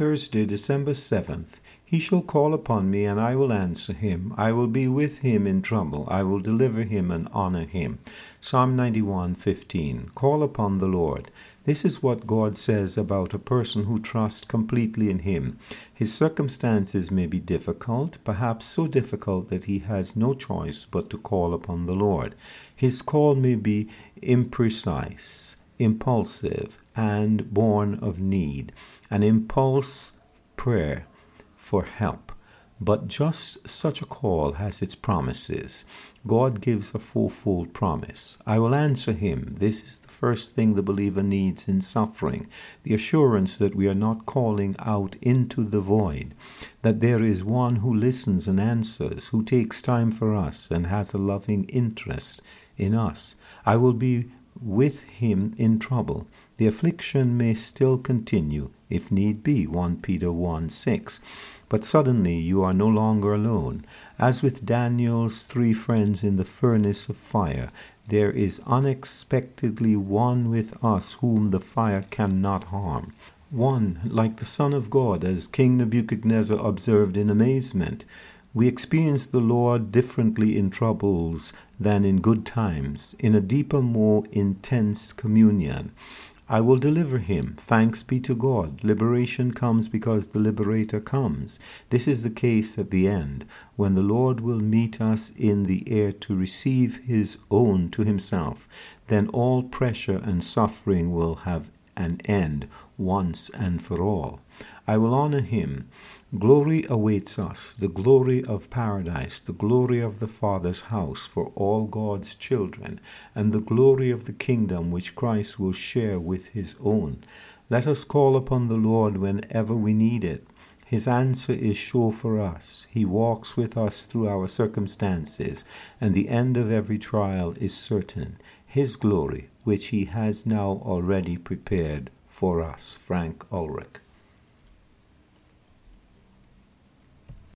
Thursday, December 7th. He shall call upon me, and I will answer him. I will be with him in trouble. I will deliver him and honor him. Psalm 91:15. Call upon the Lord. This is what God says about a person who trusts completely in him. His circumstances may be difficult, perhaps so difficult that he has no choice but to call upon the Lord. His call may be imprecise, impulsive, and born of need an impulse prayer for help. But just such a call has its promises. God gives a fourfold promise. I will answer him. This is the first thing the believer needs in suffering the assurance that we are not calling out into the void, that there is one who listens and answers, who takes time for us and has a loving interest in us. I will be with him in trouble. The affliction may still continue, if need be, 1 Peter 1 6. But suddenly you are no longer alone. As with Daniel's three friends in the furnace of fire, there is unexpectedly one with us whom the fire cannot harm. One like the Son of God, as King Nebuchadnezzar observed in amazement. We experience the Lord differently in troubles than in good times, in a deeper, more intense communion. I will deliver him. Thanks be to God. Liberation comes because the liberator comes. This is the case at the end, when the Lord will meet us in the air to receive his own to himself. Then all pressure and suffering will have an end once and for all. I will honor him. Glory awaits us, the glory of paradise, the glory of the Father's house for all God's children, and the glory of the kingdom which Christ will share with his own. Let us call upon the Lord whenever we need it. His answer is sure for us. He walks with us through our circumstances, and the end of every trial is certain. His glory, which He has now already prepared for us. Frank Ulrich.